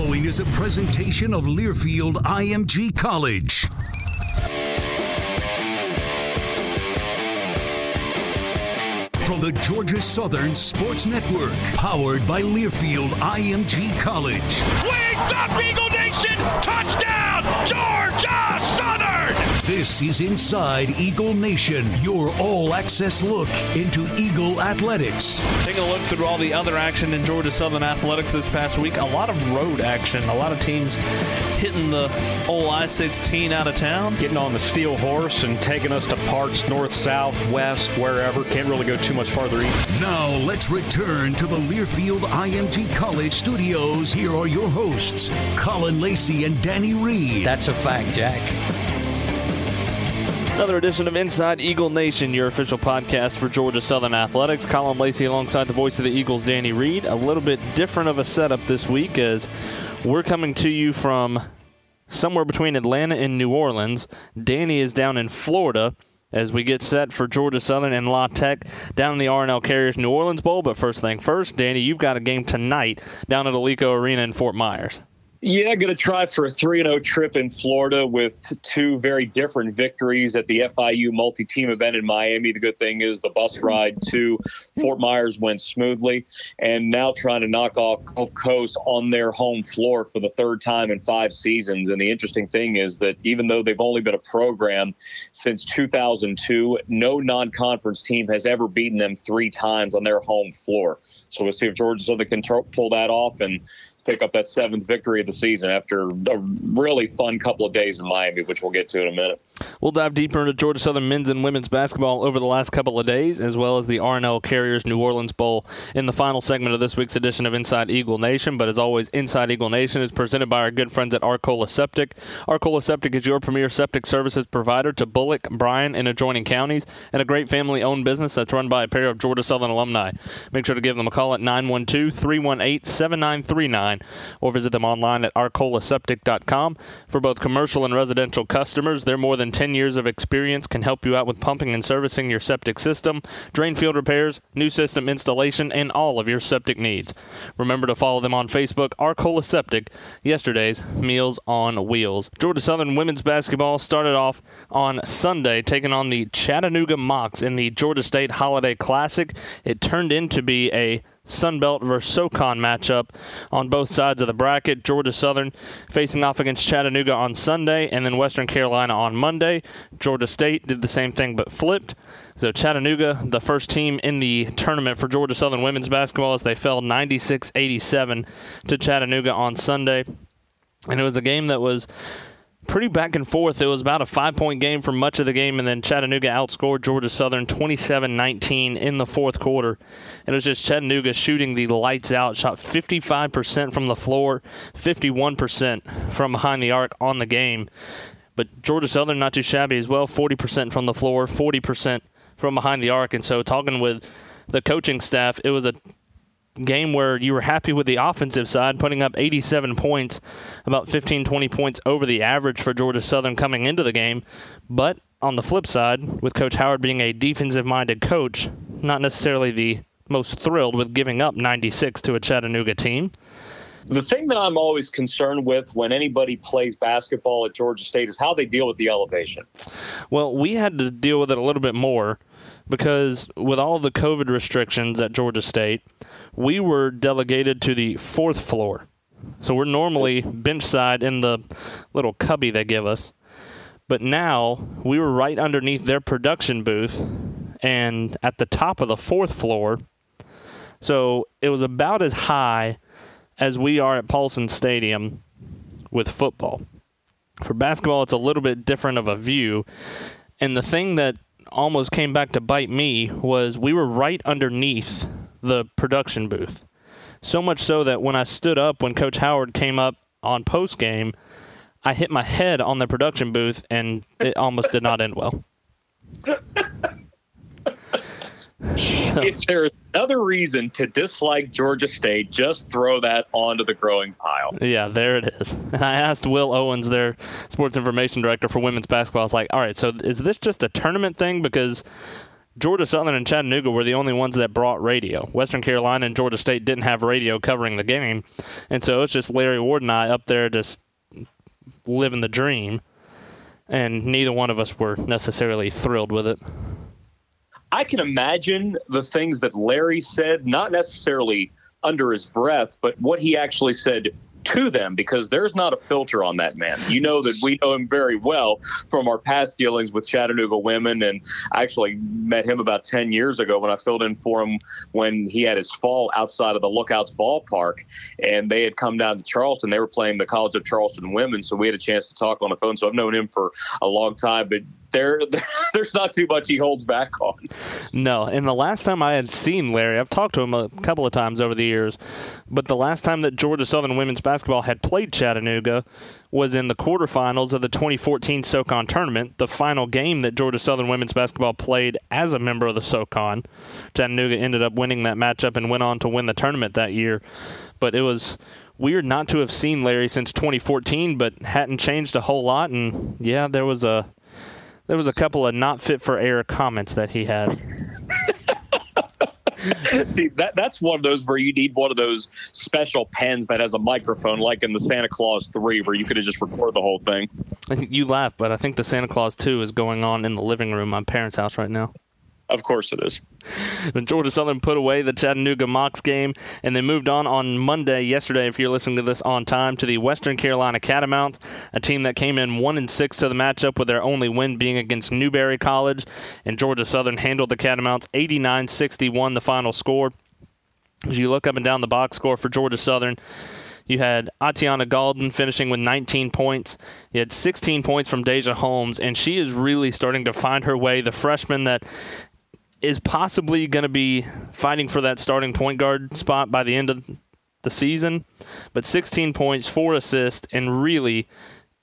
following is a presentation of Learfield IMG College. From the Georgia Southern Sports Network, powered by Learfield IMG College. Wings up, Eagle Nation! Touchdown, Georgia Southern! This is Inside Eagle Nation, your all access look into Eagle athletics. Taking a look through all the other action in Georgia Southern athletics this past week, a lot of road action, a lot of teams hitting the old I 16 out of town. Getting on the steel horse and taking us to parts north, south, west, wherever. Can't really go too much farther east. Now let's return to the Learfield IMG College studios. Here are your hosts, Colin Lacey and Danny Reed. That's a fact, Jack. Another edition of Inside Eagle Nation, your official podcast for Georgia Southern Athletics. Colin Lacey alongside the voice of the Eagles, Danny Reed. A little bit different of a setup this week as we're coming to you from somewhere between Atlanta and New Orleans. Danny is down in Florida as we get set for Georgia Southern and La Tech down in the R+L Carriers New Orleans Bowl. But first thing first, Danny, you've got a game tonight down at Alico Arena in Fort Myers. Yeah, going to try for a 3 0 trip in Florida with two very different victories at the FIU multi team event in Miami. The good thing is the bus ride to Fort Myers went smoothly, and now trying to knock off Gulf Coast on their home floor for the third time in five seasons. And the interesting thing is that even though they've only been a program since 2002, no non conference team has ever beaten them three times on their home floor. So we'll see if Georgia Southern can t- pull that off and pick up that seventh victory of the season after a really fun couple of days in Miami, which we'll get to in a minute. We'll dive deeper into Georgia Southern men's and women's basketball over the last couple of days, as well as the R+L Carriers New Orleans Bowl in the final segment of this week's edition of Inside Eagle Nation. But as always, Inside Eagle Nation is presented by our good friends at Arcola Septic. Arcola Septic is your premier septic services provider to Bulloch, Bryan, and adjoining counties, and a great family owned business that's run by a pair of Georgia Southern alumni. Make sure to give them a call at 912 318 7939 or visit them online at arcolaseptic.com. For both commercial and residential customers, their more than 10 years of experience can help you out with pumping and servicing your septic system, drain field repairs, new system installation, and all of your septic needs. Remember to follow them on Facebook, Arcola Septic, yesterday's Meals on Wheels. Georgia Southern women's basketball started off on Sunday, taking on the Chattanooga Mocs in the Georgia State Holiday Classic. It turned into be a Sunbelt versus SoCon matchup on both sides of the bracket. Georgia Southern facing off against Chattanooga on Sunday, and then Western Carolina on Monday. Georgia State did the same thing but flipped. So Chattanooga, the first team in the tournament for Georgia Southern women's basketball, as they fell 96-87 to Chattanooga on Sunday. And it was a game that was pretty back and forth. It was about a five point game for much of the game, and then Chattanooga outscored Georgia Southern 27 19 in the fourth quarter. And it was just Chattanooga shooting the lights out, shot 55% from the floor, 51% from behind the arc on the game. But Georgia Southern, not too shabby as well, 40% from the floor, 40% from behind the arc. And so, talking with the coaching staff, it was a game where you were happy with the offensive side, putting up 87 points, about 15, 20 points over the average for Georgia Southern coming into the game. But on the flip side, with Coach Howard being a defensive minded coach, not necessarily the most thrilled with giving up 96 to a Chattanooga team. The thing that I'm always concerned with when anybody plays basketball at Georgia State is how they deal with the elevation. Well, we had to deal with it a little bit more because with all the COVID restrictions at Georgia State, we were delegated to the fourth floor. So we're normally bench side in the little cubby they give us. But now we were right underneath their production booth and at the top of the fourth floor. So it was about as high as we are at Paulson Stadium with football. For basketball, it's a little bit different of a view. And the thing that almost came back to bite me was we were right underneath the production booth. So much so that when I stood up, when Coach Howard came up on post game, I hit my head on the production booth and it almost did not end well. if there's another reason to dislike Georgia State, just throw that onto the growing pile. Yeah, there it is. And I asked Will Owens, their sports information director for women's basketball, I was like, all right, so is this just a tournament thing? Because Georgia Southern and Chattanooga were the only ones that brought radio. Western Carolina and Georgia State didn't have radio covering the game, and so it's just Larry Ward and I up there just living the dream. And neither one of us were necessarily thrilled with it. I can imagine the things that Larry said, not necessarily under his breath, but what he actually said to them because there's not a filter on that man. You know that we know him very well from our past dealings with Chattanooga women, and I actually met him about 10 years ago when I filled in for him when he had his fall outside of the Lookouts ballpark, and they had come down to Charleston. They were playing the College of Charleston women, so we had a chance to talk on the phone. So I've known him for a long time, but there there's not too much he holds back on. No, and the last time I had seen Larry, I've talked to him a couple of times over the years, but the last time that Georgia Southern women's basketball had played Chattanooga was in the quarterfinals of the 2014 SoCon tournament, the final game that Georgia Southern women's basketball played as a member of the SoCon. Chattanooga ended up winning that matchup and went on to win the tournament that year, but it was weird not to have seen Larry since 2014, but hadn't changed a whole lot. And yeah, there was a there was a couple of not fit for air comments that he had. See, that that's one of those where you need one of those special pens that has a microphone, like in the Santa Claus 3, where you could have just recorded the whole thing. You laugh, but I think the Santa Claus 2 is going on in the living room, my parents' house right now. Of course it is. Georgia Southern put away the Chattanooga Mocs game, and they moved on on Monday, yesterday, if you're listening to this on time, to the Western Carolina Catamounts, a team that came in one and six to the matchup, with their only win being against Newberry College, and Georgia Southern handled the Catamounts 89-61, the final score. As you look up and down the box score for Georgia Southern. You had Atiana Galden finishing with 19 points. You had 16 points from Deja Holmes, and she is really starting to find her way. The freshman that is possibly going to be fighting for that starting point guard spot by the end of the season. But 16 points, four assists, and really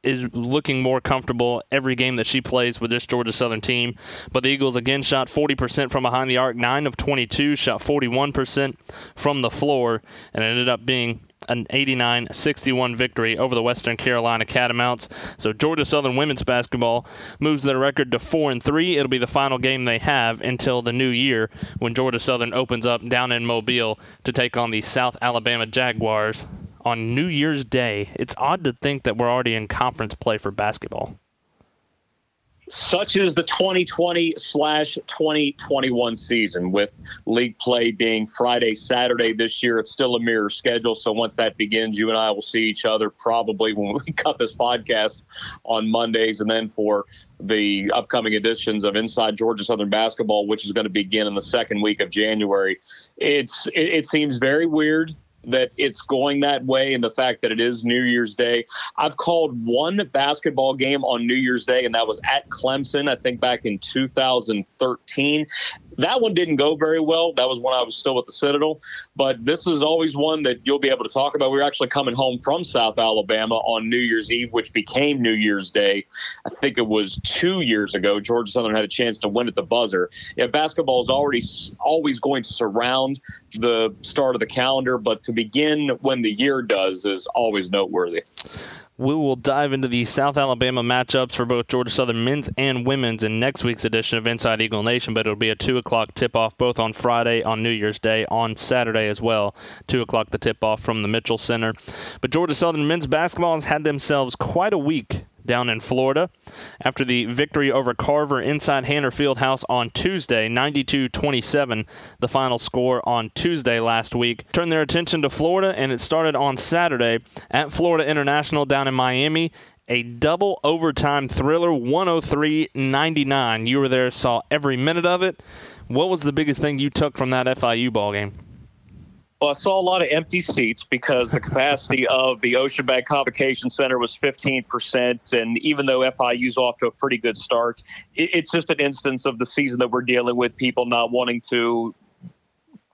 is looking more comfortable every game that she plays with this Georgia Southern team. But the Eagles again shot 40% from behind the arc, 9 of 22, shot 41% from the floor, and ended up being an 89 61 victory over the Western Carolina Catamounts. So Georgia Southern women's basketball moves their record to 4 and 3. It'll be the final game they have until the new year when Georgia Southern opens up down in Mobile to take on the South Alabama Jaguars on New Year's Day. It's odd to think that we're already in conference play for basketball such is the 2020 slash 2021 season with league play being Friday, Saturday this year. It's still a mirror schedule. So once that begins, you and I will see each other probably when we cut this podcast on Mondays. And then for the upcoming editions of Inside Georgia Southern Basketball, which is going to begin in the second week of January, it's it, it seems very weird that it's going that way and the fact that it is New Year's Day. I've called one basketball game on New Year's Day, and that was at Clemson, I think back in 2013. That one didn't go very well. That was when I was still with the Citadel. But this is always one that you'll be able to talk about. We were actually coming home from South Alabama on New Year's Eve, which became New Year's Day. I think it was two years ago. Georgia Southern had a chance to win at the buzzer. Yeah, basketball is already always going to surround the start of the calendar, but to begin when the year does is always noteworthy. We will dive into the South Alabama matchups for both Georgia Southern men's and women's in next week's edition of Inside Eagle Nation, but it'll be a 2 o'clock tip off both on Friday, on New Year's Day, on Saturday as well. 2 o'clock the tip off from the Mitchell Center. But Georgia Southern men's basketball has had themselves quite a week down in Florida after the victory over Carver inside Hanner Fieldhouse on Tuesday, 92 27, the final score on Tuesday last week. Turned their attention to Florida, and it started on Saturday at Florida International down in Miami. A double overtime thriller, 103 99. You were there, saw every minute of it. What was the biggest thing you took from that FIU ball game? Well, I saw a lot of empty seats because the capacity of the Ocean Bank Convocation Center was 15%. And even though FIU's off to a pretty good start, it's just an instance of the season that we're dealing with people not wanting to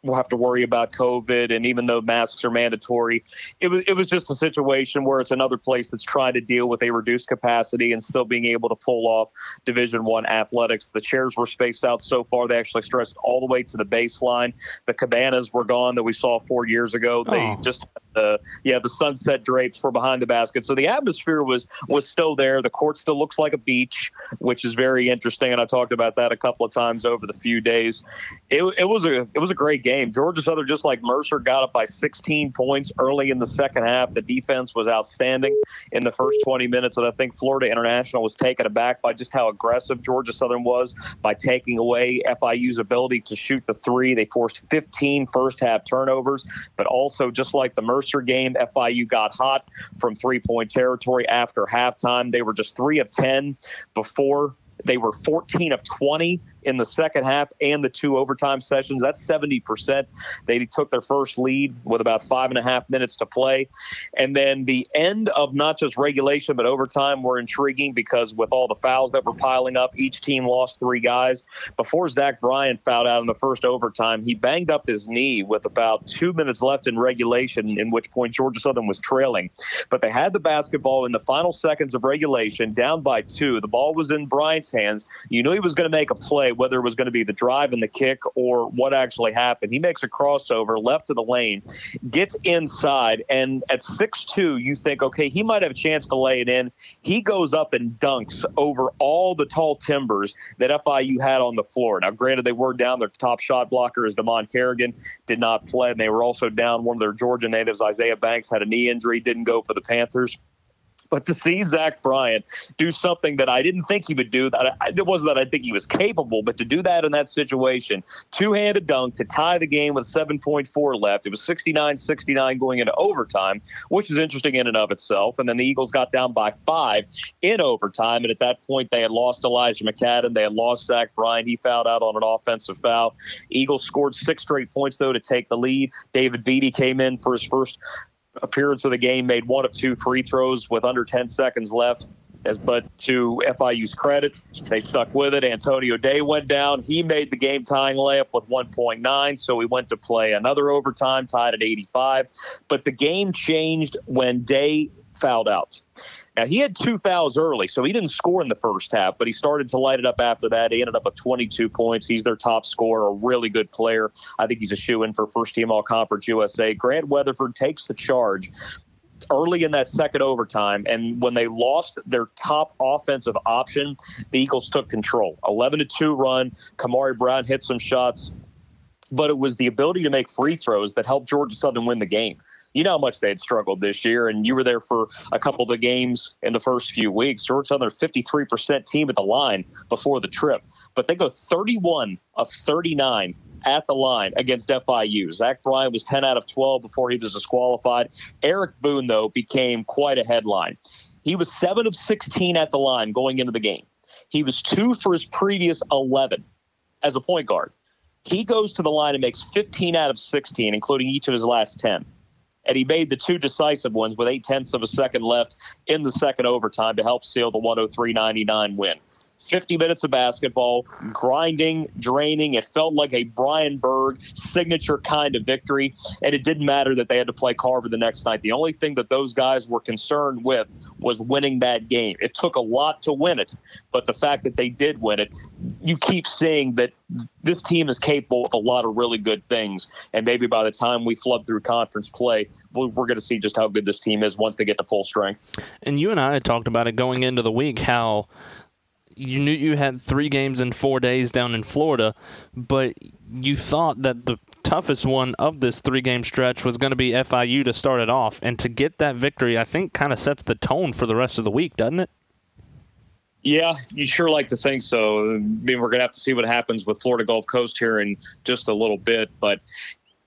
we'll have to worry about COVID. And even though masks are mandatory, it was it was just a situation where it's another place that's trying to deal with a reduced capacity and still being able to pull off Division One athletics. The chairs were spaced out so far; they actually stretched all the way to the baseline. The cabanas were gone that we saw four years ago. They oh. just uh, yeah, the sunset drapes were behind the basket. So the atmosphere was was still there. The court still looks like a beach, which is very interesting. And I talked about that a couple of times over the few days. It, it was a it was a great game. Georgia Southern, just like Mercer, got up by 16 points early in the second half. The defense was outstanding in the first 20 minutes, and I think Florida International was taken aback by just how aggressive Georgia Southern was by taking away FIU's ability to shoot the three. They forced 15 first half turnovers, but also just like the Mercer game, FIU got hot from three point territory after halftime. They were just three of 10 before. They were 14 of 20 in the second half and the two overtime sessions. That's 70%. They took their first lead with about five and a half minutes to play. And then the end of not just regulation, but overtime were intriguing because with all the fouls that were piling up, each team lost three guys. Before Zach Bryan fouled out in the first overtime, he banged up his knee with about two minutes left in regulation, in which point Georgia Southern was trailing. But they had the basketball in the final seconds of regulation, down by two. The ball was in Bryant's hands. You knew he was going to make a play whether it was going to be the drive and the kick or what actually happened. He makes a crossover left to the lane, gets inside, and at six two, you think, okay, he might have a chance to lay it in. He goes up and dunks over all the tall timbers that FIU had on the floor. Now, granted, they were down. Their top shot blocker is Dimon Carrigan, did not play. And they were also down one of their Georgia natives, Isaiah Banks, had a knee injury, didn't go for the Panthers. But to see Zach Bryan do something that I didn't think he would do, that I, it wasn't that I think he was capable, but to do that in that situation, two-handed dunk to tie the game with 7.4 left. It was 69-69 going into overtime, which is interesting in and of itself. And then the Eagles got down by five in overtime, and at that point they had lost Elijah McCadden, they had lost Zach Bryan. He fouled out on an offensive foul. Eagles scored six straight points though to take the lead. David Beatty came in for his first appearance of the game, made one of two free throws with under 10 seconds left. As but to FIU's credit, they stuck with it. Antonio Day went down. He made the game tying layup with 1.9, so we went to play another overtime, tied at 85. But the game changed when Day fouled out. Now, he had two fouls early, so he didn't score in the first half, but he started to light it up after that. He ended up with 22 points. He's their top scorer, a really good player. I think he's a shoe in for first team All Conference USA. Grant Weatherford takes the charge early in that second overtime. And when they lost their top offensive option, the Eagles took control. 11 to 2 run. Kamari Brown hit some shots, but it was the ability to make free throws that helped Georgia Southern win the game you know how much they had struggled this year, and you were there for a couple of the games in the first few weeks. Georgia Southern, 53% team at the line before the trip, but they go 31 of 39 at the line against FIU. Zach Bryan was 10 out of 12 before he was disqualified. Eric Boone, though, became quite a headline. He was 7 of 16 at the line going into the game. He was 2 for his previous 11 as a point guard. He goes to the line and makes 15 out of 16, including each of his last 10 and he made the two decisive ones with eight tenths of a second left in the second overtime to help seal the 103 99 win. 50 minutes of basketball, grinding, draining. It felt like a Brian Berg signature kind of victory. And it didn't matter that they had to play Carver the next night. The only thing that those guys were concerned with was winning that game. It took a lot to win it, but the fact that they did win it, you keep seeing that this team is capable of a lot of really good things. And maybe by the time we flood through conference play, we're going to see just how good this team is once they get to full strength. And you and I talked about it going into the week how you knew you had three games in four days down in Florida, but you thought that the toughest one of this three game stretch was going to be FIU to start it off. And to get that victory, I think kind of sets the tone for the rest of the week, doesn't it? Yeah, you sure like to think so. I mean, we're going to have to see what happens with Florida Gulf Coast here in just a little bit. But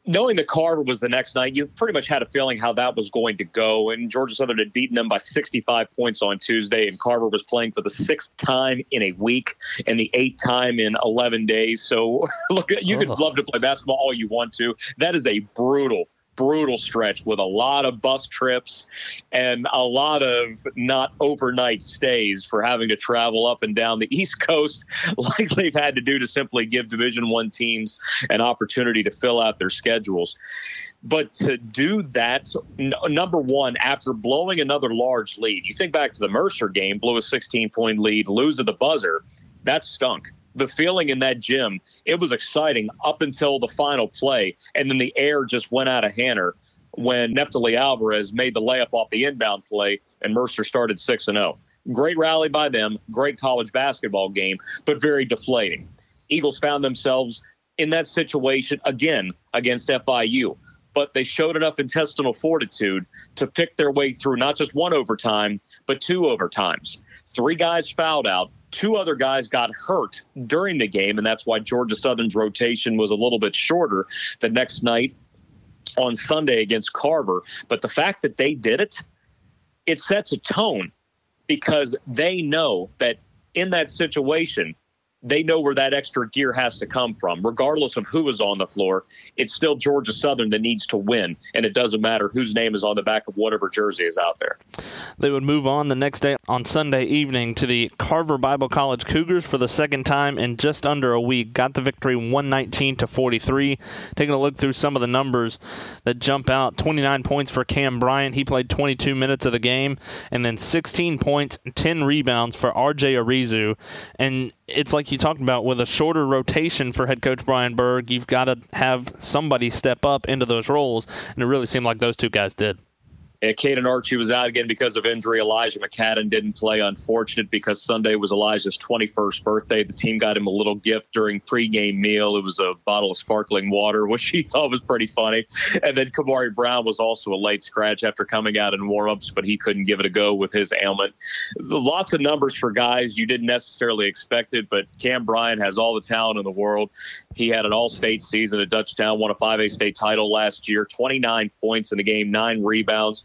knowing that Carver was the next night, you pretty much had a feeling how that was going to go. And Georgia Southern had beaten them by 65 points on Tuesday, and Carver was playing for the sixth time in a week and the eighth time in 11 days. So, look, you could oh. love to play basketball all you want to. That is a brutal, brutal stretch with a lot of bus trips and a lot of not overnight stays for having to travel up and down the East Coast, like they've had to do to simply give Division One teams an opportunity to fill out their schedules. But to do that, n- number one, after blowing another large lead, you think back to the Mercer game, blew a 16 point lead, lose at the buzzer, that stunk the feeling in that gym, it was exciting up until the final play, and then the air just went out of Hanner. when Neftali Alvarez made the layup off the inbound play and Mercer started 6 and 0. Great rally by them, great college basketball game, but very deflating. Eagles found themselves in that situation again against FIU, but they showed enough intestinal fortitude to pick their way through not just one overtime, but two overtimes. Three guys fouled out. Two other guys got hurt during the game, and that's why Georgia Southern's rotation was a little bit shorter the next night on Sunday against Carver. But the fact that they did it, it sets a tone because they know that in that situation, they know where that extra gear has to come from. Regardless of who is on the floor, it's still Georgia Southern that needs to win, and it doesn't matter whose name is on the back of whatever jersey is out there. They would move on the next day on Sunday evening to the Carver Bible College Cougars for the second time in just under a week. Got the victory 119 to 43. Taking a look through some of the numbers that jump out 29 points for Cam Bryant. He played 22 minutes of the game, and then 16 points, 10 rebounds for RJ Arizu. And it's like you talked about with a shorter rotation for head coach Brian Berg, you've got to have somebody step up into those roles, and it really seemed like those two guys did. Yeah, Caden Archie was out again because of injury. Elijah McCadden didn't play. Unfortunate because Sunday was Elijah's 21st birthday. The team got him a little gift during pregame meal. It was a bottle of sparkling water, which he thought was pretty funny. And then Kamari Brown was also a late scratch after coming out in warmups, but he couldn't give it a go with his ailment. Lots of numbers for guys you didn't necessarily expect it, but Cam Bryant has all the talent in the world. He had an all-state season at Dutchtown, won a 5A state title last year, 29 points in the game, nine rebounds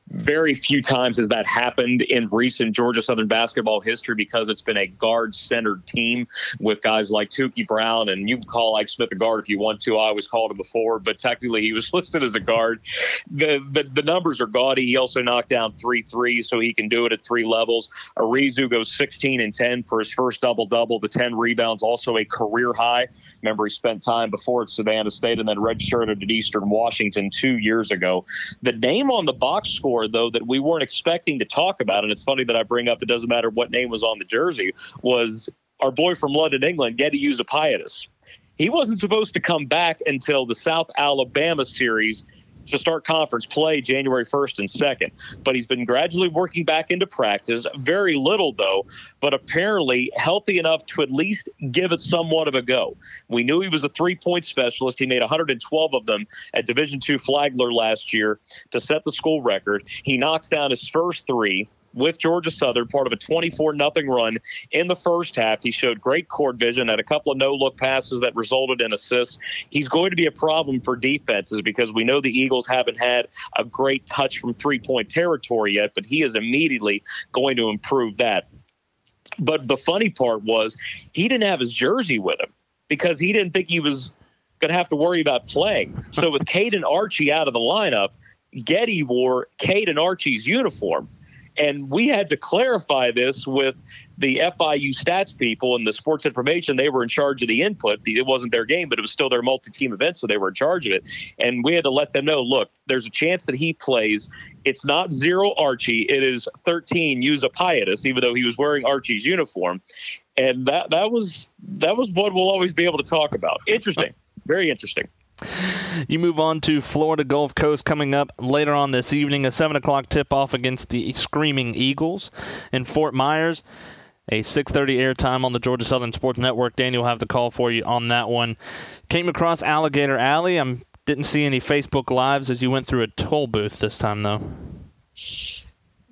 very few times has that happened in recent Georgia Southern basketball history because it's been a guard centered team with guys like Tookie Brown and you can call Ike Smith a guard if you want to. I always called him before, but technically he was listed as a guard. The, the the numbers are gaudy. He also knocked down three threes, so he can do it at three levels. Arizu goes 16 and 10 for his first double double. The 10 rebounds, also a career high. Remember, he spent time before at Savannah State and then redshirted at Eastern Washington two years ago. The name on the box score, though, that we weren't expecting to talk about, and it's funny that I bring up it doesn't matter what name was on the jersey, was our boy from London, England, Gedi Juozapaitis. He wasn't supposed to come back until the South Alabama series to start conference play January 1st and 2nd. But he's been gradually working back into practice, very little though, but apparently healthy enough to at least give it somewhat of a go. We knew he was a three-point specialist. He made 112 of them at Division II Flagler last year to set the school record. He knocks down his first three with Georgia Southern, part of a 24 nothing run in the first half. He showed great court vision, had a couple of no look passes that resulted in assists. He's going to be a problem for defenses because we know the Eagles haven't had a great touch from three point territory yet, but he is immediately going to improve that. But the funny part was he didn't have his jersey with him because he didn't think he was going to have to worry about playing. So with Caden Archie out of the lineup, Gedi wore Caden Archie's uniform. And we had to clarify this with the FIU stats people and the sports information. They were in charge of the input. It wasn't their game, but it was still their multi team event, so they were in charge of it. And we had to let them know look, there's a chance that he plays. It's not zero Archie, it is 13 Juozapaitis, even though he was wearing Archie's uniform. And that, that was that was what we'll always be able to talk about. Interesting. Very interesting. You move on to Florida Gulf Coast coming up later on this evening, a 7 o'clock tip off against the Screaming Eagles in Fort Myers. A 6:30 airtime on the Georgia Southern Sports Network. Daniel will have the call for you on that one. Came across Alligator Alley. I didn't see any Facebook lives as you went through a toll booth this time, though.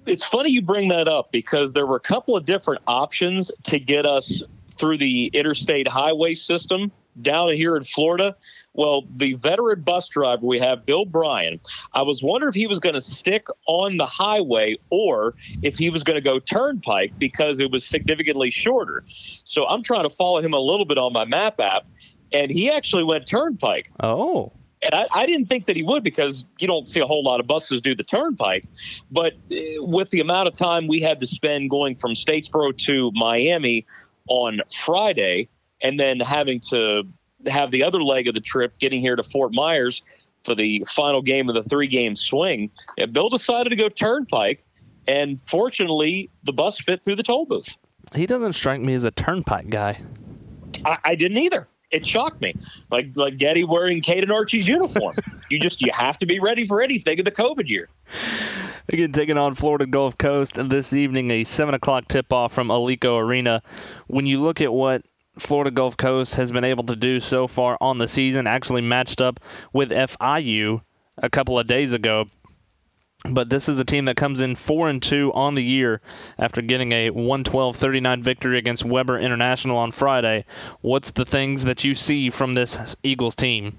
It's funny you bring that up because there were a couple of different options to get us through the interstate highway system down here in Florida. Well, the veteran bus driver we have, Bill Bryan, I was wondering if he was going to stick on the highway or if he was going to go turnpike because it was significantly shorter. So I'm trying to follow him a little bit on my map app, and he actually went turnpike. Oh. And I, I, didn't think that he would because you don't see a whole lot of buses do the turnpike. But uh, with the amount of time we had to spend going from Statesboro to Miami on Friday, and then having to have the other leg of the trip, getting here to Fort Myers for the final game of the three game swing. And Bill decided to go turnpike, and fortunately, the bus fit through the toll booth. He doesn't strike me as a turnpike guy. I, I didn't either. it shocked me. Like like Gedi wearing Caden Archie's uniform. you just you have to be ready for anything in the COVID year. Again, taking on Florida Gulf Coast this evening, a seven o'clock tip off from Alico Arena. When you look at what Florida Gulf Coast has been able to do so far on the season, actually matched up with FIU a couple of days ago. But this is a team that comes in 4 and 2 on the year after getting a 112-39 victory against Webber International on Friday. What's the things that you see from this Eagles team?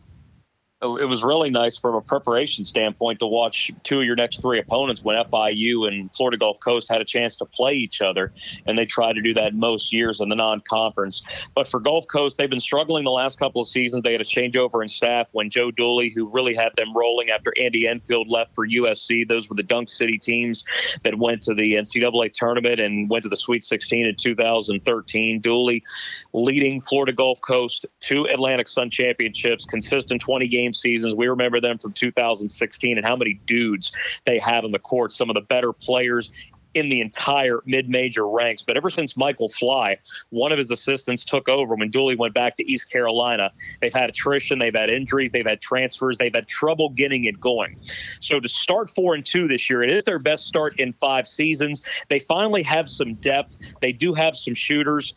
It was really nice from a preparation standpoint to watch two of your next three opponents when FIU and Florida Gulf Coast had a chance to play each other, and they try to do that most years in the non-conference. But for Gulf Coast, they've been struggling the last couple of seasons. They had a changeover in staff when Joe Dooley, who really had them rolling after Andy Enfield left for USC. Those were the Dunk City teams that went to the NCAA tournament and went to the Sweet 16 in 2013. Dooley leading Florida Gulf Coast to Atlantic Sun championships, consistent 20 games game seasons. We remember them from 2016 and how many dudes they had on the court, some of the better players in the entire mid-major ranks. But ever since Michael Fly, one of his assistants took over when Dooley went back to East Carolina, they've had attrition, they've had injuries, they've had transfers, they've had trouble getting it going. So to start four and two this year, it is their best start in five seasons. They finally have some depth. They do have some shooters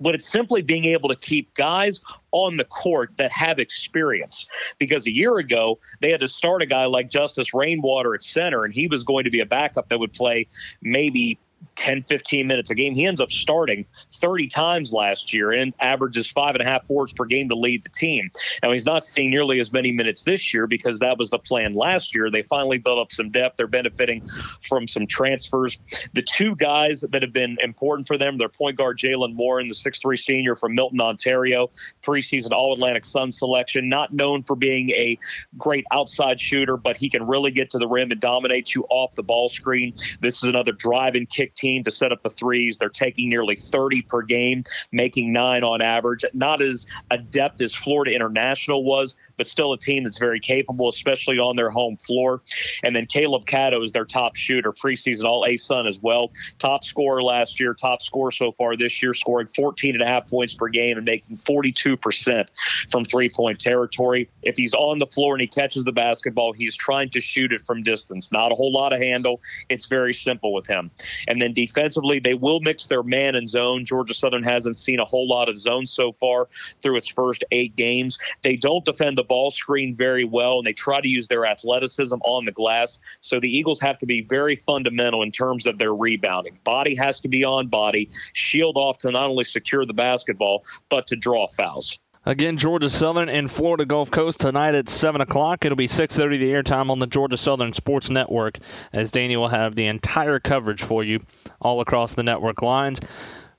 but it's simply being able to keep guys on the court that have experience. Because a year ago, they had to start a guy like Justice Rainwater at center, and he was going to be a backup that would play maybe 10, 15 minutes a game. He ends up starting 30 times last year and averages five and a half boards per game to lead the team. Now, he's not seeing nearly as many minutes this year because that was the plan last year. They finally built up some depth. They're benefiting from some transfers. The two guys that have been important for them, their point guard, Jalen Warren, the six-three senior from Milton, Ontario, preseason All Atlantic Sun selection, not known for being a great outside shooter, but he can really get to the rim and dominate you off the ball screen. This is another drive and kick team to set up the threes. They're taking nearly 30 per game, making nine on average. Not as adept as Florida International was, but still a team that's very capable, especially on their home floor. And then Caleb Catto is their top shooter, preseason All A Sun as well. Top scorer last year, top scorer so far this year, scoring 14 and a half points per game and making 42% from three point territory. If he's on the floor and he catches the basketball, he's trying to shoot it from distance. Not a whole lot of handle. It's very simple with him. And then defensively, they will mix their man and zone. Georgia Southern hasn't seen a whole lot of zone so far through its first eight games. They don't defend the ball screen very well, and they try to use their athleticism on the glass. So the Eagles have to be very fundamental in terms of their rebounding. Body has to be on body, shield off to not only secure the basketball, but to draw fouls. Again, Georgia Southern and Florida Gulf Coast tonight at 7 o'clock. It'll be 6.30 the airtime on the Georgia Southern Sports Network as Danny will have the entire coverage for you all across the network lines.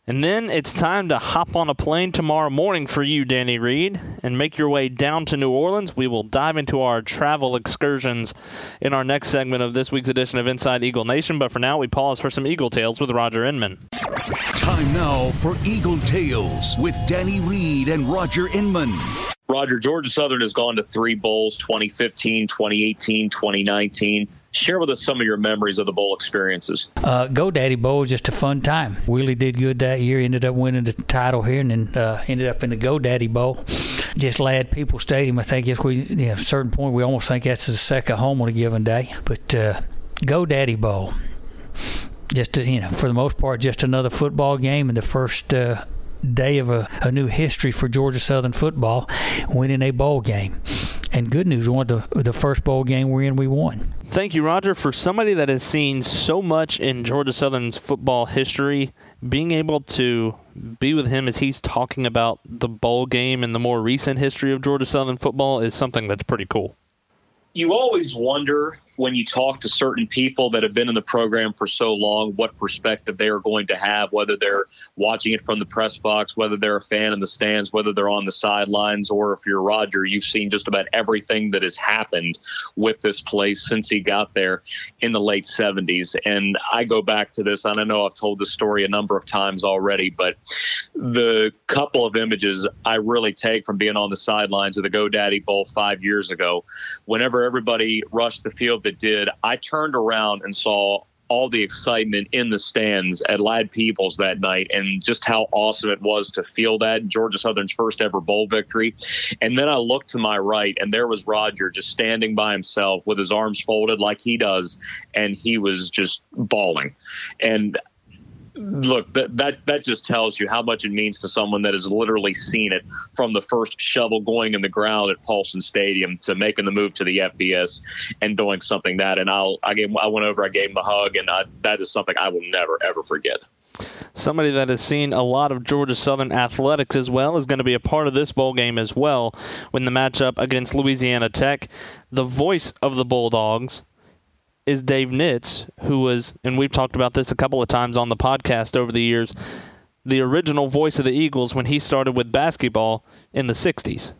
And then it's time to hop on a plane tomorrow morning for you, Danny Reed, and make your way down to New Orleans. We will dive into our travel excursions in our next segment of this week's edition of Inside Eagle Nation. But for now, we pause for some Eagle Tales with Roger Inman. Time now for Eagle Tales with Danny Reed and Roger Inman. Roger, Georgia Southern has gone to three bowls 2015, 2018, 2019 share with us some of your memories of the bowl experiences. Uh, GoDaddy Bowl was just a fun time. Willie did good that year. Ended up winning the title here, and then uh, ended up in the GoDaddy Bowl. Just Ladd-Peebles Stadium. I think if we, you know, a certain point, we almost think that's a second home on a given day. But uh, GoDaddy Bowl, just to, you know, for the most part, just another football game, and the first uh, day of a, a new history for Georgia Southern football, winning a bowl game and good news, we won the, the first bowl game we're in, we won. Thank you, Roger. For somebody that has seen so much in Georgia Southern's football history, being able to be with him as he's talking about the bowl game and the more recent history of Georgia Southern football is something that's pretty cool. You always wonder when you talk to certain people that have been in the program for so long, what perspective they are going to have, whether they're watching it from the press box, whether they're a fan in the stands, whether they're on the sidelines, or if you're Roger, you've seen just about everything that has happened with this place since he got there in the late 70s. And I go back to this, and I know I've told this story a number of times already, but the couple of images I really take from being on the sidelines of the GoDaddy Bowl five years ago, whenever everybody rushed the field, that did, I turned around and saw all the excitement in the stands at Ladd-Peebles that night and just how awesome it was to feel that Georgia Southern's first ever bowl victory. And then I looked to my right and there was Roger just standing by himself with his arms folded like he does and he was just bawling. And look that, that that just tells you how much it means to someone that has literally seen it from the first shovel going in the ground at Paulson Stadium to making the move to the FBS and doing something that and I'll I gave I went over I gave him a hug and I, that is something I will never ever forget. Somebody that has seen a lot of Georgia Southern athletics as well is going to be a part of this bowl game as well when the matchup against Louisiana Tech. The voice of the Bulldogs is Dave Nitz, who was, and we've talked about this a couple of times on the podcast over the years, the original voice of the Eagles when he started with basketball in the 60s.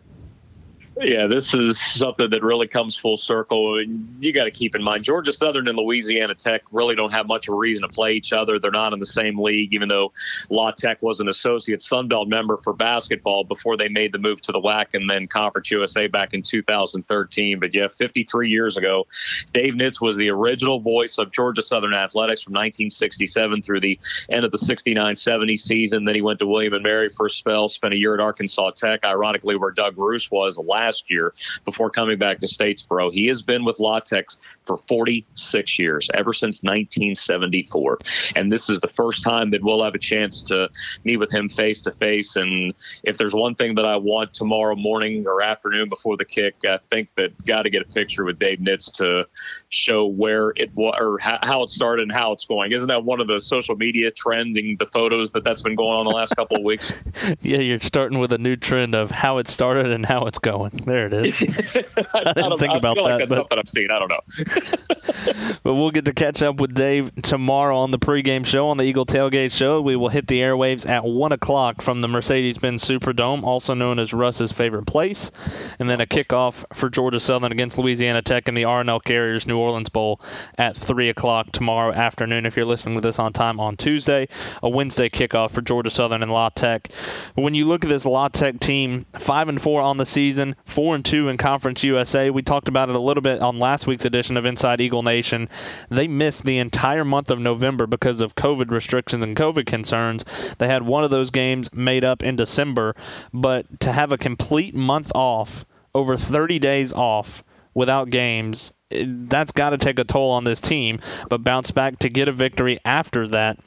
Yeah, this is something that really comes full circle. You got to keep in mind Georgia Southern and Louisiana Tech really don't have much of a reason to play each other. They're not in the same league, even though La Tech was an associate Sunbelt member for basketball before they made the move to the WAC and then Conference USA back in 2013. But yeah, 53 years ago, Dave Nitz was the original voice of Georgia Southern athletics from 1967 through the end of the 69-70 season. Then he went to William and Mary for a spell, spent a year at Arkansas Tech, ironically where Doug Roos was last last year before coming back to Statesboro. He has been with La Tech for 46 years, ever since 1974. And this is the first time that we'll have a chance to meet with him face to face. And if there's one thing that I want tomorrow morning or afternoon before the kick, I think that got to get a picture with Dave Nitz to show where it was or how it started and how it's going. Isn't that one of the social media trending the photos that that's been going on the last couple of weeks? yeah, you're starting with a new trend of how it started and how it's going. There it is. I, didn't think about I that. Like that's but, something I've seen. I don't know. but we'll get to catch up with Dave tomorrow on the pregame show on the Eagle Tailgate Show. We will hit the airwaves at one o'clock from the Mercedes-Benz Superdome, also known as Russ's favorite place, and then a kickoff for Georgia Southern against Louisiana Tech in the R+L Carriers New Orleans Bowl at three o'clock tomorrow afternoon. If you're listening to this on time on Tuesday, a Wednesday kickoff for Georgia Southern and La Tech. When you look at this La Tech team, five and four on the season four and two in Conference USA. We talked about it a little bit on last week's edition of Inside Eagle Nation. They missed the entire month of November because of COVID restrictions and COVID concerns. They had one of those games made up in December, but to have a complete month off, over 30 days off without games, that's got to take a toll on this team. But bounce back to get a victory after that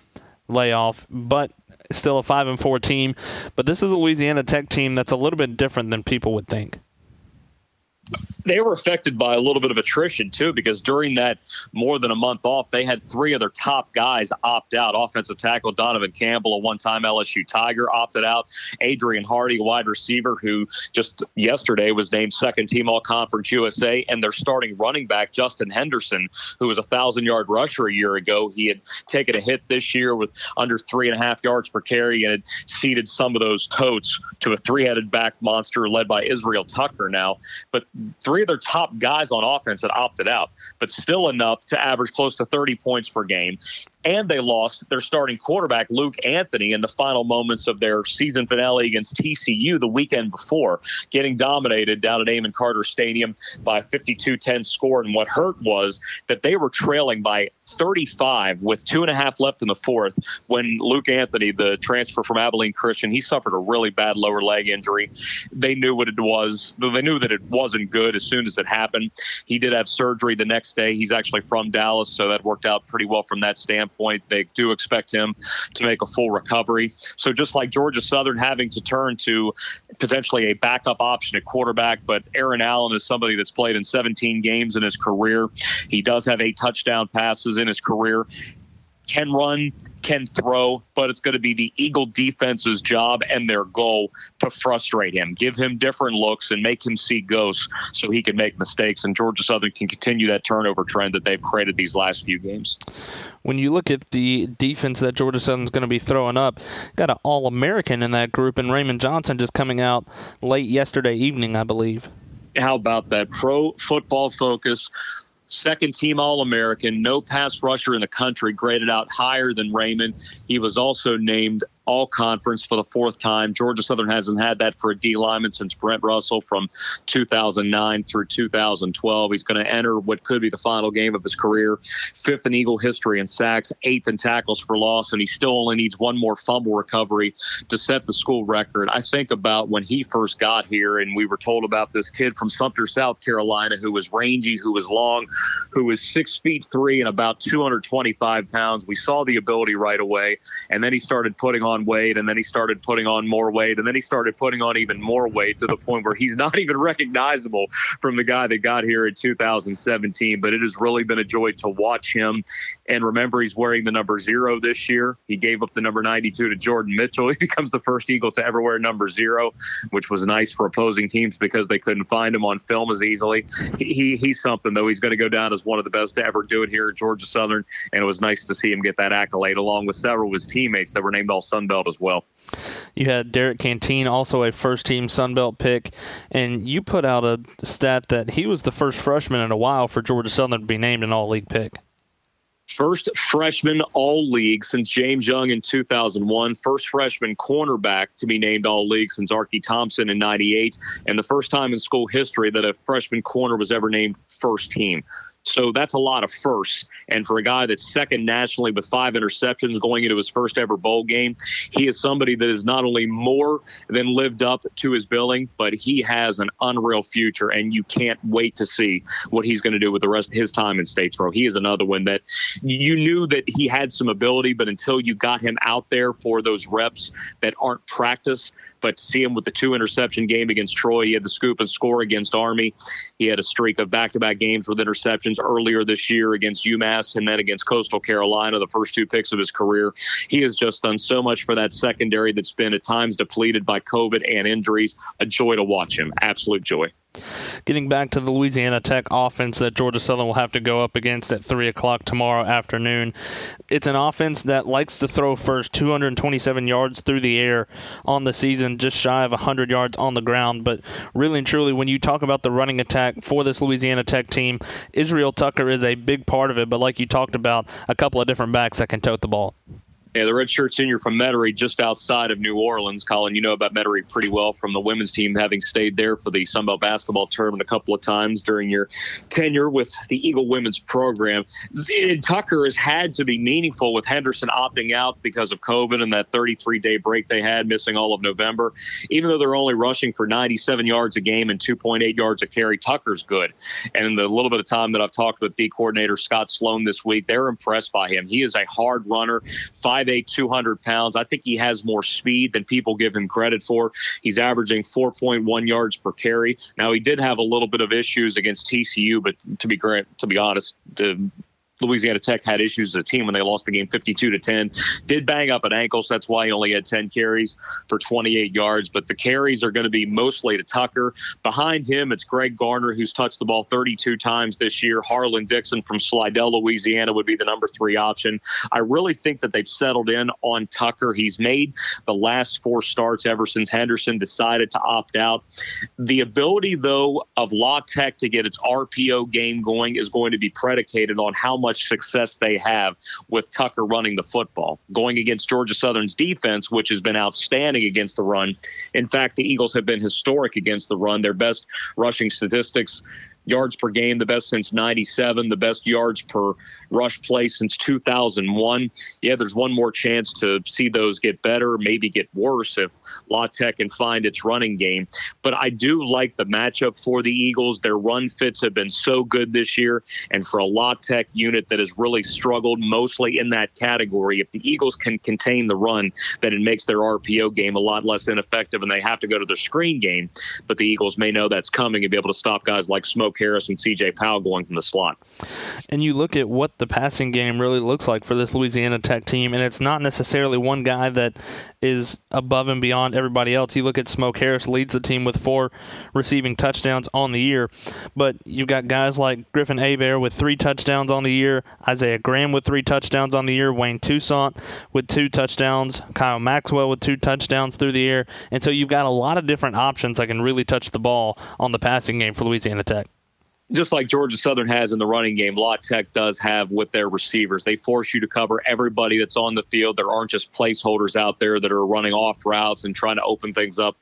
layoff, but still a five and four team. But this is a Louisiana Tech team that's a little bit different than people would think they were affected by a little bit of attrition too, because during that more than a month off, they had three of their top guys opt out. Offensive tackle Donovan Campbell, a one-time LSU Tiger, opted out. Adrian Hardy, wide receiver, who just yesterday was named second team All Conference USA, and their starting running back Justin Henderson, who was a thousand-yard rusher a year ago. He had taken a hit this year with under three and a half yards per carry, and had ceded some of those totes to a three-headed back monster led by Israel Tucker now. But three of their top guys on offense had opted out, but still enough to average close to 30 points per game and they lost their starting quarterback Luke Anthony in the final moments of their season finale against TCU the weekend before, getting dominated down at Amon Carter Stadium by a 52-10 score. And what hurt was that they were trailing by 35 with two and a half left in the fourth when Luke Anthony, the transfer from Abilene Christian, he suffered a really bad lower leg injury. They knew what it was. They knew that it wasn't good as soon as it happened. He did have surgery the next day. He's actually from Dallas, so that worked out pretty well from that standpoint standpoint. They do expect him to make a full recovery. So just like Georgia Southern having to turn to potentially a backup option at quarterback, but Aaron Allen is somebody that's played in 17 games in his career. He does have eight touchdown passes in his career can run, can throw, but it's going to be the Eagle defense's job and their goal to frustrate him, give him different looks, and make him see ghosts so he can make mistakes. And Georgia Southern can continue that turnover trend that they've created these last few games. When you look at the defense that Georgia Southern's going to be throwing up, got an All American in that group, and Raymond Johnson just coming out late yesterday evening, I believe. How about that? Pro football focus second team All American, no pass rusher in the country, graded out higher than Raymond. He was also named all conference for the fourth time. Georgia Southern hasn't had that for a D lineman since Brent Russell from 2009 through 2012. He's going to enter what could be the final game of his career, fifth in Eagle history in sacks, eighth in tackles for loss, and he still only needs one more fumble recovery to set the school record. I think about when he first got here, and we were told about this kid from Sumter, South Carolina, who was rangy, who was long, who was six feet three and about 225 pounds. We saw the ability right away, and then he started putting on on weight and then he started putting on more weight and then he started putting on even more weight to the point where he's not even recognizable from the guy that got here in 2017 but it has really been a joy to watch him and remember he's wearing the number zero this year. He gave up the number 92 to jordan mitchell. He becomes the first eagle to ever wear number zero which was nice for opposing teams because they couldn't find him on film as easily. He, he's something though. He's going to go down as one of the best to ever do it here at georgia southern. And it was nice to see him get that accolade along with several of his teammates that were named all sun Belt as well. You had Derrick Canteen, also a first team Sun Belt pick, and you put out a stat that he was the first freshman in a while for Georgia Southern to be named an all league pick. First freshman all league since James Young in 2001. First freshman cornerback to be named all league since Arky Thompson in 98. And the first time in school history that a freshman corner was ever named first team. So that's a lot of firsts. And for a guy that's second nationally with five interceptions going into his first ever bowl game, he is somebody that is not only more than lived up to his billing, but he has an unreal future. And you can't wait to see what he's going to do with the rest of his time in Statesboro. He is another one that you knew that he had some ability, but until you got him out there for those reps that aren't practice, but to see him with the two interception game against Troy, he had the scoop and score against Army. He had a streak of back to back games with interceptions earlier this year against UMass and then against Coastal Carolina, the first two picks of his career. He has just done so much for that secondary that's been at times depleted by COVID and injuries. A joy to watch him. Absolute joy. Getting back to the Louisiana Tech offense that Georgia Southern will have to go up against at 3 o'clock tomorrow afternoon. It's an offense that likes to throw first 227 yards through the air on the season, just shy of 100 yards on the ground. But really and truly, when you talk about the running attack for this Louisiana Tech team, Israel Tucker is a big part of it. But like you talked about, a couple of different backs that can tote the ball. Yeah, the redshirt senior from Metairie, just outside of New Orleans. Colin, you know about Metairie pretty well from the women's team, having stayed there for the Sun Belt basketball tournament a couple of times during your tenure with the Eagle women's program. And Tucker has had to be meaningful with Henderson opting out because of COVID and that 33 day break they had, missing all of November. Even though they're only rushing for 97 yards a game and 2.8 yards a carry, Tucker's good. And in the little bit of time that I've talked with D coordinator Scot Sloan this week, they're impressed by him. He is a hard runner, five 5'8", 200 pounds. I think he has more speed than people give him credit for. He's averaging 4.1 yards per carry. Now he did have a little bit of issues against TCU, but to be to be honest, the Louisiana Tech had issues as a team when they lost the game 52 to 10. Did bang up an ankle, so that's why he only had 10 carries for 28 yards. But the carries are going to be mostly to Tucker. Behind him, it's Greg Garner, who's touched the ball 32 times this year. Harlan Dixon from Slidell, Louisiana, would be the number three option. I really think that they've settled in on Tucker. He's made the last four starts ever since Henderson decided to opt out. The ability, though, of La Tech to get its RPO game going is going to be predicated on how much much success they have with Tucker running the football. Going against Georgia Southern's defense, which has been outstanding against the run. In fact, the Eagles have been historic against the run. Their best rushing statistics yards per game, the best since 97, the best yards per rush play since 2001. Yeah, there's one more chance to see those get better, maybe get worse if La Tech can find its running game. But I do like the matchup for the Eagles. Their run fits have been so good this year. And for a La Tech unit that has really struggled mostly in that category, if the Eagles can contain the run, then it makes their RPO game a lot less ineffective and they have to go to their screen game. But the Eagles may know that's coming and be able to stop guys like Smoke Harris and CJ Powell going from the slot. And you look at what the passing game really looks like for this Louisiana Tech team, and it's not necessarily one guy that is above and beyond everybody else. You look at Smoke Harris leads the team with four receiving touchdowns on the year, but you've got guys like Griffin Hebert with three touchdowns on the year, Isaiah Graham with three touchdowns on the year, Wayne Toussaint with two touchdowns, Kyle Maxwell with two touchdowns through the air, and so you've got a lot of different options that can really touch the ball on the passing game for Louisiana Tech. Just like Georgia Southern has in the running game, La Tech does have with their receivers. They force you to cover everybody that's on the field. There aren't just placeholders out there that are running off routes and trying to open things up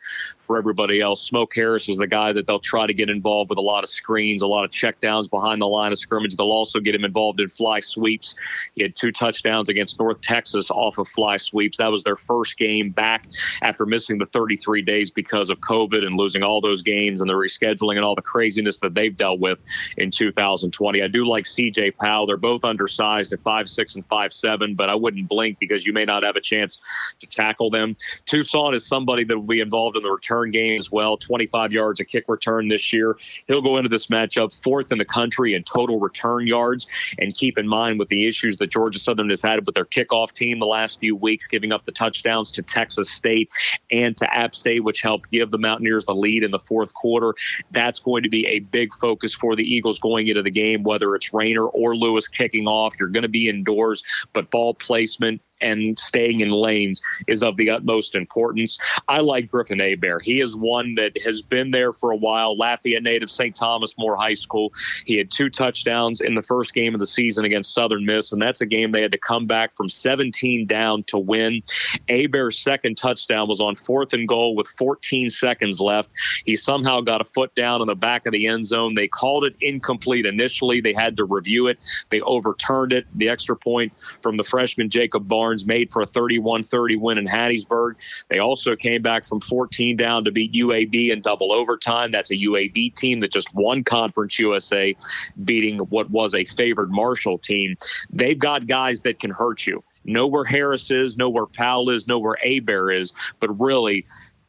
for everybody else. Smoke Harris is the guy that they'll try to get involved with a lot of screens, a lot of checkdowns behind the line of scrimmage. They'll also get him involved in fly sweeps. He had two touchdowns against North Texas off of fly sweeps. That was their first game back after missing the 33 days because of COVID and losing all those games and the rescheduling and all the craziness that they've dealt with in 2020. I do like CJ Powell. They're both undersized at five six and five seven, but I wouldn't blink because you may not have a chance to tackle them. Toussaint is somebody that will be involved in the return return game as well. 25 yards a kick return this year. He'll go into this matchup fourth in the country in total return yards. And keep in mind with the issues that Georgia Southern has had with their kickoff team the last few weeks, giving up the touchdowns to Texas State and to App State, which helped give the Mountaineers the lead in the fourth quarter. That's going to be a big focus for the Eagles going into the game, whether it's Raynor or Lewis kicking off. You're going to be indoors, but ball placement, and staying in lanes is of the utmost importance. I like Griffin Hebert. He is one that has been there for a while. Lafayette native, St. Thomas More High School. He had two touchdowns in the first game of the season against Southern Miss, and that's a game they had to come back from 17 down to win. Hebert's second touchdown was on fourth and goal with 14 seconds left. He somehow got a foot down in the back of the end zone. They called it incomplete initially. They had to review it. They overturned it. The extra point from the freshman Jacob Barnes Made for a 31 30 win in Hattiesburg. They also came back from 14 down to beat UAB in double overtime. That's a UAB team that just won Conference USA, beating what was a favored Marshall team. They've got guys that can hurt you. Know where Harris is, know where Powell is, know where Hebert is, but really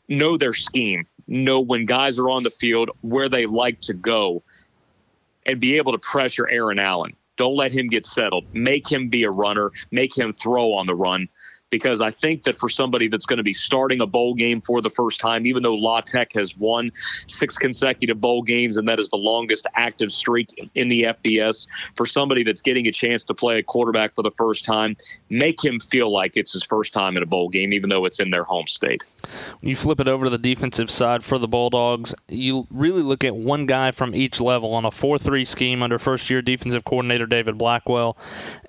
know their scheme. Know when guys are on the field where they like to go and be able to pressure Aaron Allen. Don't let him get settled. Make him be a runner. Make him throw on the run because I think that for somebody that's going to be starting a bowl game for the first time, even though La Tech has won six consecutive bowl games and that is the longest active streak in the FBS, for somebody that's getting a chance to play a quarterback for the first time, make him feel like it's his first time in a bowl game, even though it's in their home state. When you flip it over to the defensive side for the Bulldogs, you really look at one guy from each level on a 4 3 scheme under first year defensive coordinator David Blackwell.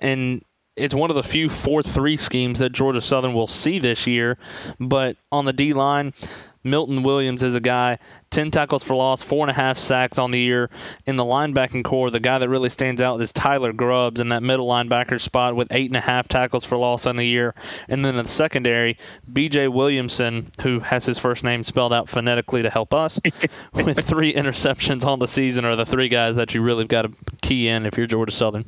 And it's one of the few 4-3 schemes that Georgia Southern will see this year. But on the D line, Milton Williams is a guy, 10 tackles for loss, four and a half sacks on the year. In the linebacking corps, the guy that really stands out is Tyler Grubbs in that middle linebacker spot with eight and a half tackles for loss on the year. And then in the secondary, BJ Williamson, who has his first name spelled out phonetically to help us, with three interceptions on the season, are the three guys that you really have got to key in if you're Georgia Southern.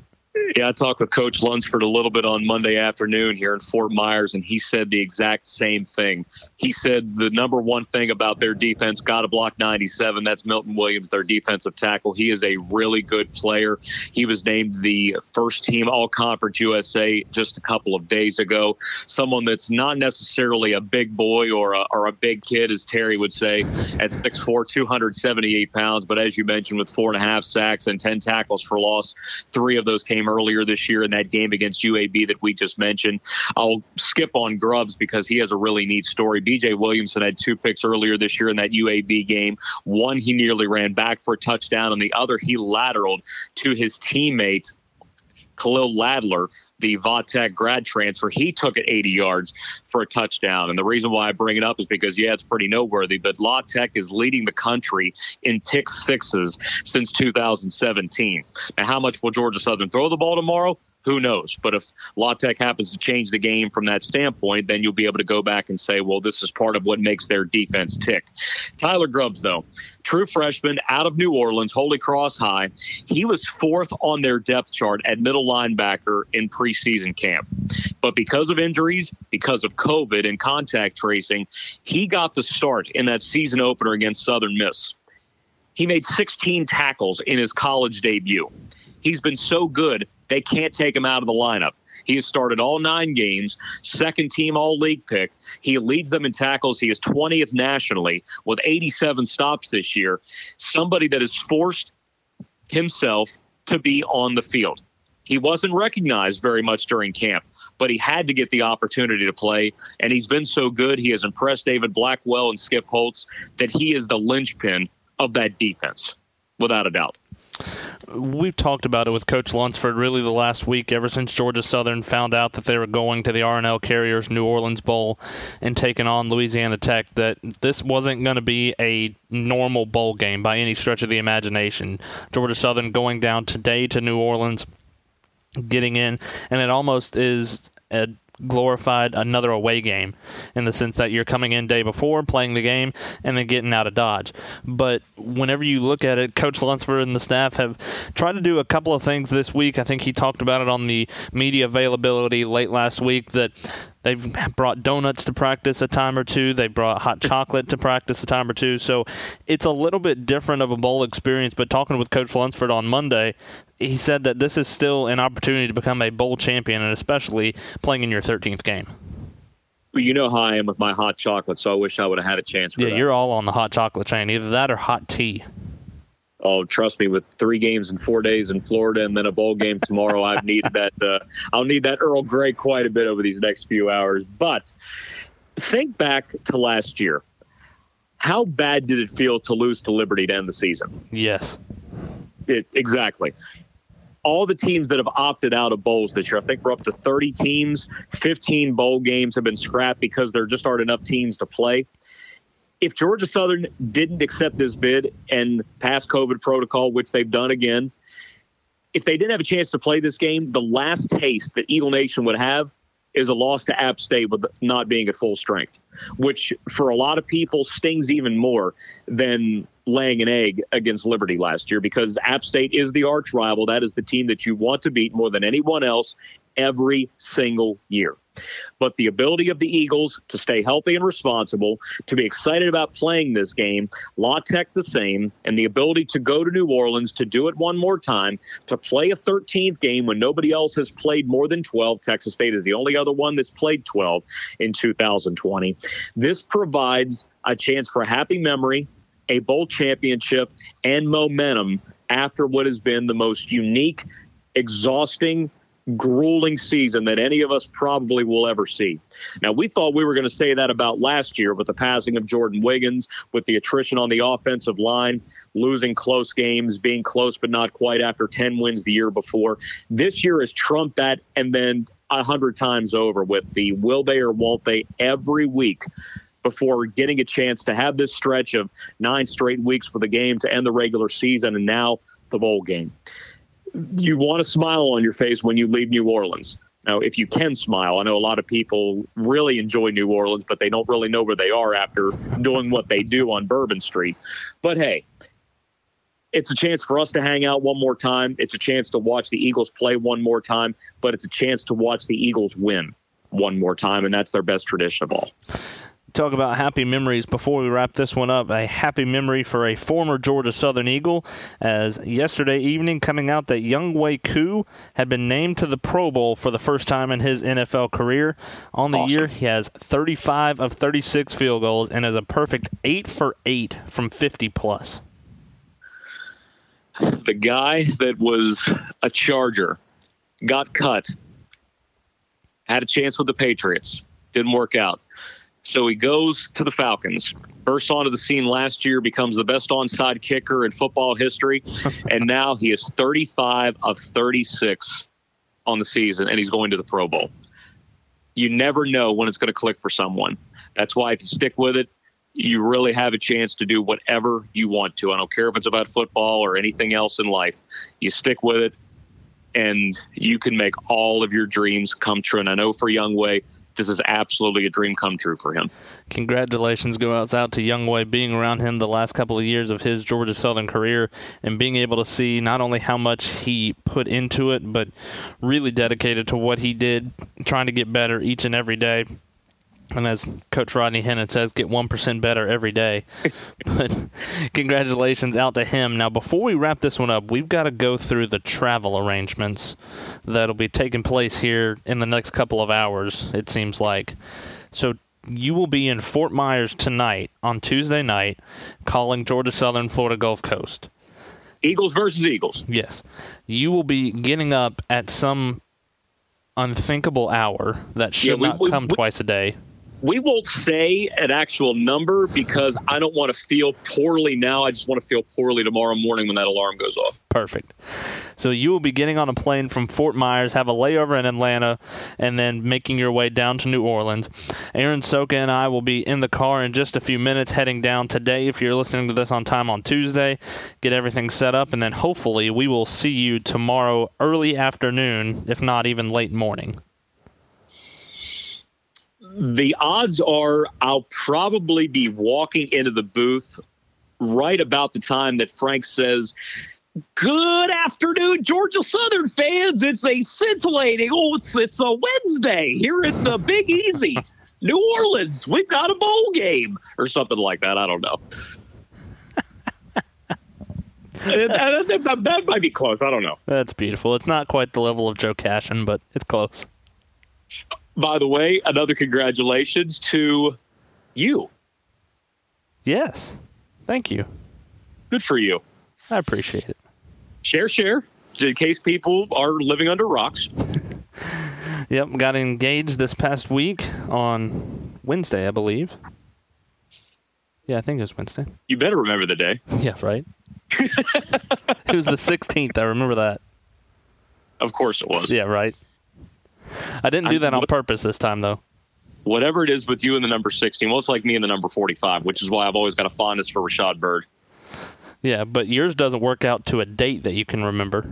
Yeah, I talked with Coach Lunsford a little bit on Monday afternoon here in Fort Myers, and he said the exact same thing. He said the number one thing about their defense, got to block 97. That's Milton Williams, their defensive tackle. He is a really good player. He was named the first team All Conference USA just a couple of days ago. Someone that's not necessarily a big boy or a, or a big kid, as Terry would say, at 6'4, 278 pounds. But as you mentioned, with four and a half sacks and 10 tackles for loss, three of those came early earlier this year in that game against UAB that we just mentioned. I'll skip on Grubbs because he has a really neat story. BJ Williamson had two picks earlier this year in that UAB game. One, he nearly ran back for a touchdown, and the other, he lateraled to his teammate, Khalil Ladler, the Vatech grad transfer, he took it 80 yards for a touchdown. And the reason why I bring it up is because, yeah, it's pretty noteworthy, but La Tech is leading the country in pick sixes since 2017. Now, how much will Georgia Southern throw the ball tomorrow? Who knows? But if La Tech happens to change the game from that standpoint, then you'll be able to go back and say, well, this is part of what makes their defense tick. Tyler Grubbs, though, true freshman out of New Orleans, Holy Cross High. He was fourth on their depth chart at middle linebacker in preseason camp. But because of injuries, because of COVID and contact tracing, he got the start in that season opener against Southern Miss. He made 16 tackles in his college debut. He's been so good they can't take him out of the lineup. He has started all nine games, second team all league pick. He leads them in tackles. He is 20th nationally with 87 stops this year. Somebody that has forced himself to be on the field. He wasn't recognized very much during camp, but he had to get the opportunity to play. And he's been so good. He has impressed David Blackwell and Skip Holtz that he is the linchpin of that defense, without a doubt. We've talked about it with Coach Lunsford really the last week, ever since Georgia Southern found out that they were going to the R+L Carriers New Orleans Bowl and taking on Louisiana Tech, that this wasn't going to be a normal bowl game by any stretch of the imagination. Georgia Southern going down today to New Orleans, getting in, and it almost is a glorified another away game in the sense that you're coming in day before playing the game and then getting out of Dodge. But whenever you look at it, Coach Lunsford and the staff have tried to do a couple of things this week. I think he talked about it on the media availability late last week that They've brought donuts to practice a time or two. They brought hot chocolate to practice a time or two. So it's a little bit different of a bowl experience. But talking with Coach Lunsford on Monday, he said that this is still an opportunity to become a bowl champion, and especially playing in your 13th game. Well, you know how I am with my hot chocolate, so I wish I would have had a chance. yeah, that. you're all on the hot chocolate train. Either that or hot tea. Oh, trust me, with three games in four days in Florida and then a bowl game tomorrow, I've needed that. Uh, I'll need that Earl Grey quite a bit over these next few hours. But think back to last year. How bad did it feel to lose to Liberty to end the season? Yes. It, exactly. All the teams that have opted out of bowls this year, I think we're up to 30 teams. 15 bowl games have been scrapped because there just aren't enough teams to play if Georgia Southern didn't accept this bid and pass COVID protocol, which they've done again, if they didn't have a chance to play this game, the last taste that Eagle Nation would have is a loss to App State with not being at full strength, which for a lot of people stings even more than laying an egg against Liberty last year because App State is the arch rival. That is the team that you want to beat more than anyone else every single year but the ability of the Eagles to stay healthy and responsible, to be excited about playing this game, La Tech the same, and the ability to go to New Orleans to do it one more time, to play a 13th game when nobody else has played more than 12. Texas State is the only other one that's played 12 in 2020. This provides a chance for a happy memory, a bowl championship, and momentum after what has been the most unique, exhausting, grueling season that any of us probably will ever see. Now, we thought we were going to say that about last year with the passing of Jordan Wiggins, with the attrition on the offensive line, losing close games, being close but not quite after 10 wins the year before. This year has trumped that and then a hundred times over with the will they or won't they every week before getting a chance to have this stretch of nine straight weeks for the game to end the regular season and now the bowl game you want a smile on your face when you leave New Orleans. Now, if you can smile, I know a lot of people really enjoy New Orleans, but they don't really know where they are after doing what they do on Bourbon Street. But hey, it's a chance for us to hang out one more time. It's a chance to watch the Eagles play one more time, but it's a chance to watch the Eagles win one more time, and that's their best tradition of all talk about happy memories before we wrap this one up. A happy memory for a former Georgia Southern Eagle, as yesterday evening coming out that Younghoe Koo had been named to the Pro Bowl for the first time in his NFL career. On the awesome. year, he has 35 of 36 field goals and is a perfect 8 for 8 from 50 plus. The guy that was a Charger got cut, had a chance with the Patriots, didn't work out so he goes to the Falcons, bursts onto the scene last year, becomes the best onside kicker in football history, and now he is 35 of 36 on the season, and he's going to the Pro Bowl. You never know when it's going to click for someone. That's why if you stick with it, you really have a chance to do whatever you want to. I don't care if it's about football or anything else in life. You stick with it, and you can make all of your dreams come true. And I know for Younghoe, this is absolutely a dream come true for him. Congratulations go out to Younghoe being around him the last couple of years of his Georgia Southern career and being able to see not only how much he put into it, but really dedicated to what he did, trying to get better each and every day. And as Coach Rodney Hennon says, get 1% better every day. but congratulations out to him. Now, before we wrap this one up, we've got to go through the travel arrangements that'll be taking place here in the next couple of hours, it seems like. So, you will be in Fort Myers tonight on Tuesday night calling Georgia Southern Florida Gulf Coast. Eagles versus Eagles. Yes. You will be getting up at some unthinkable hour that should yeah, we, not come we, twice a day we won't say an actual number because I don't want to feel poorly now. I just want to feel poorly tomorrow morning when that alarm goes off. Perfect. So you will be getting on a plane from Fort Myers, have a layover in Atlanta, and then making your way down to New Orleans. Aaron Soka and I will be in the car in just a few minutes heading down today. If you're listening to this on time on Tuesday, get everything set up, and then hopefully we will see you tomorrow early afternoon, if not even late morning the odds are I'll probably be walking into the booth right about the time that Frank says, Good afternoon, Georgia Southern fans. It's a scintillating, oh, it's, it's a Wednesday here at the Big Easy, New Orleans. We've got a bowl game or something like that. I don't know. that, that might be close. I don't know. That's beautiful. It's not quite the level of Joe Cashin, but it's close by the way, another congratulations to you. Yes. Thank you. Good for you. I appreciate it. Share, share, in case people are living under rocks. yep, got engaged this past week on Wednesday, I believe. Yeah, I think it was Wednesday. You better remember the day. yeah, right. it was the 16th. I remember that. Of course it was. Yeah, right. I didn't do that on purpose this time, though. Whatever it is with you and the number 16, well, it's like me and the number 45, which is why I've always got a fondness for Rashad Bird. Yeah, but yours doesn't work out to a date that you can remember.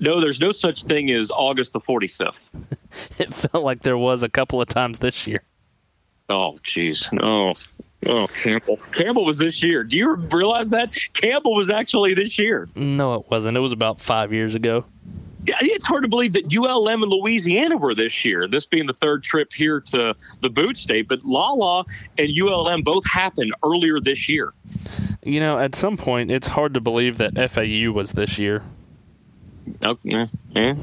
No, there's no such thing as August the 45th. it felt like there was a couple of times this year. Oh, jeez. No. Oh, Campbell. Campbell was this year. Do you realize that? Campbell was actually this year. No, it wasn't. It was about five years ago it's hard to believe that ULM and Louisiana were this year, this being the third trip here to the boot state. But Lala and ULM both happened earlier this year. You know, at some point, it's hard to believe that FAU was this year. Okay. Yeah.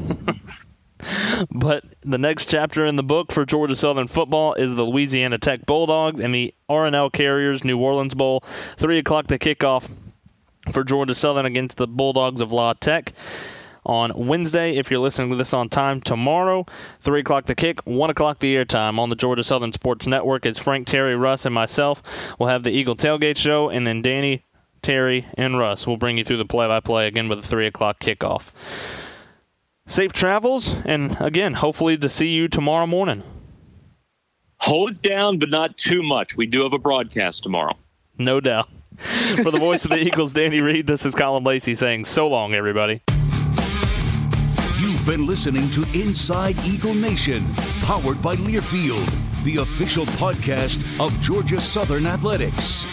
but the next chapter in the book for Georgia Southern football is the Louisiana Tech Bulldogs and the R+L Carriers New Orleans Bowl. 3 o'clock the kickoff for Georgia Southern against the Bulldogs of La Tech on Wednesday. If you're listening to this on time, tomorrow, 3 o'clock the kick, 1 o'clock the airtime on the Georgia Southern Sports Network. It's Frank, Terry, Russ, and myself. We'll have the Eagle Tailgate Show, and then Danny, Terry, and Russ will bring you through the play by play again with a 3 o'clock kickoff. Safe travels, and again, hopefully to see you tomorrow morning. Hold it down, but not too much. We do have a broadcast tomorrow. No doubt. For the voice of the Eagles, Danny Reed, this is Colin Lacey saying so long, everybody been listening to Inside Eagle Nation, powered by Learfield, the official podcast of Georgia Southern Athletics.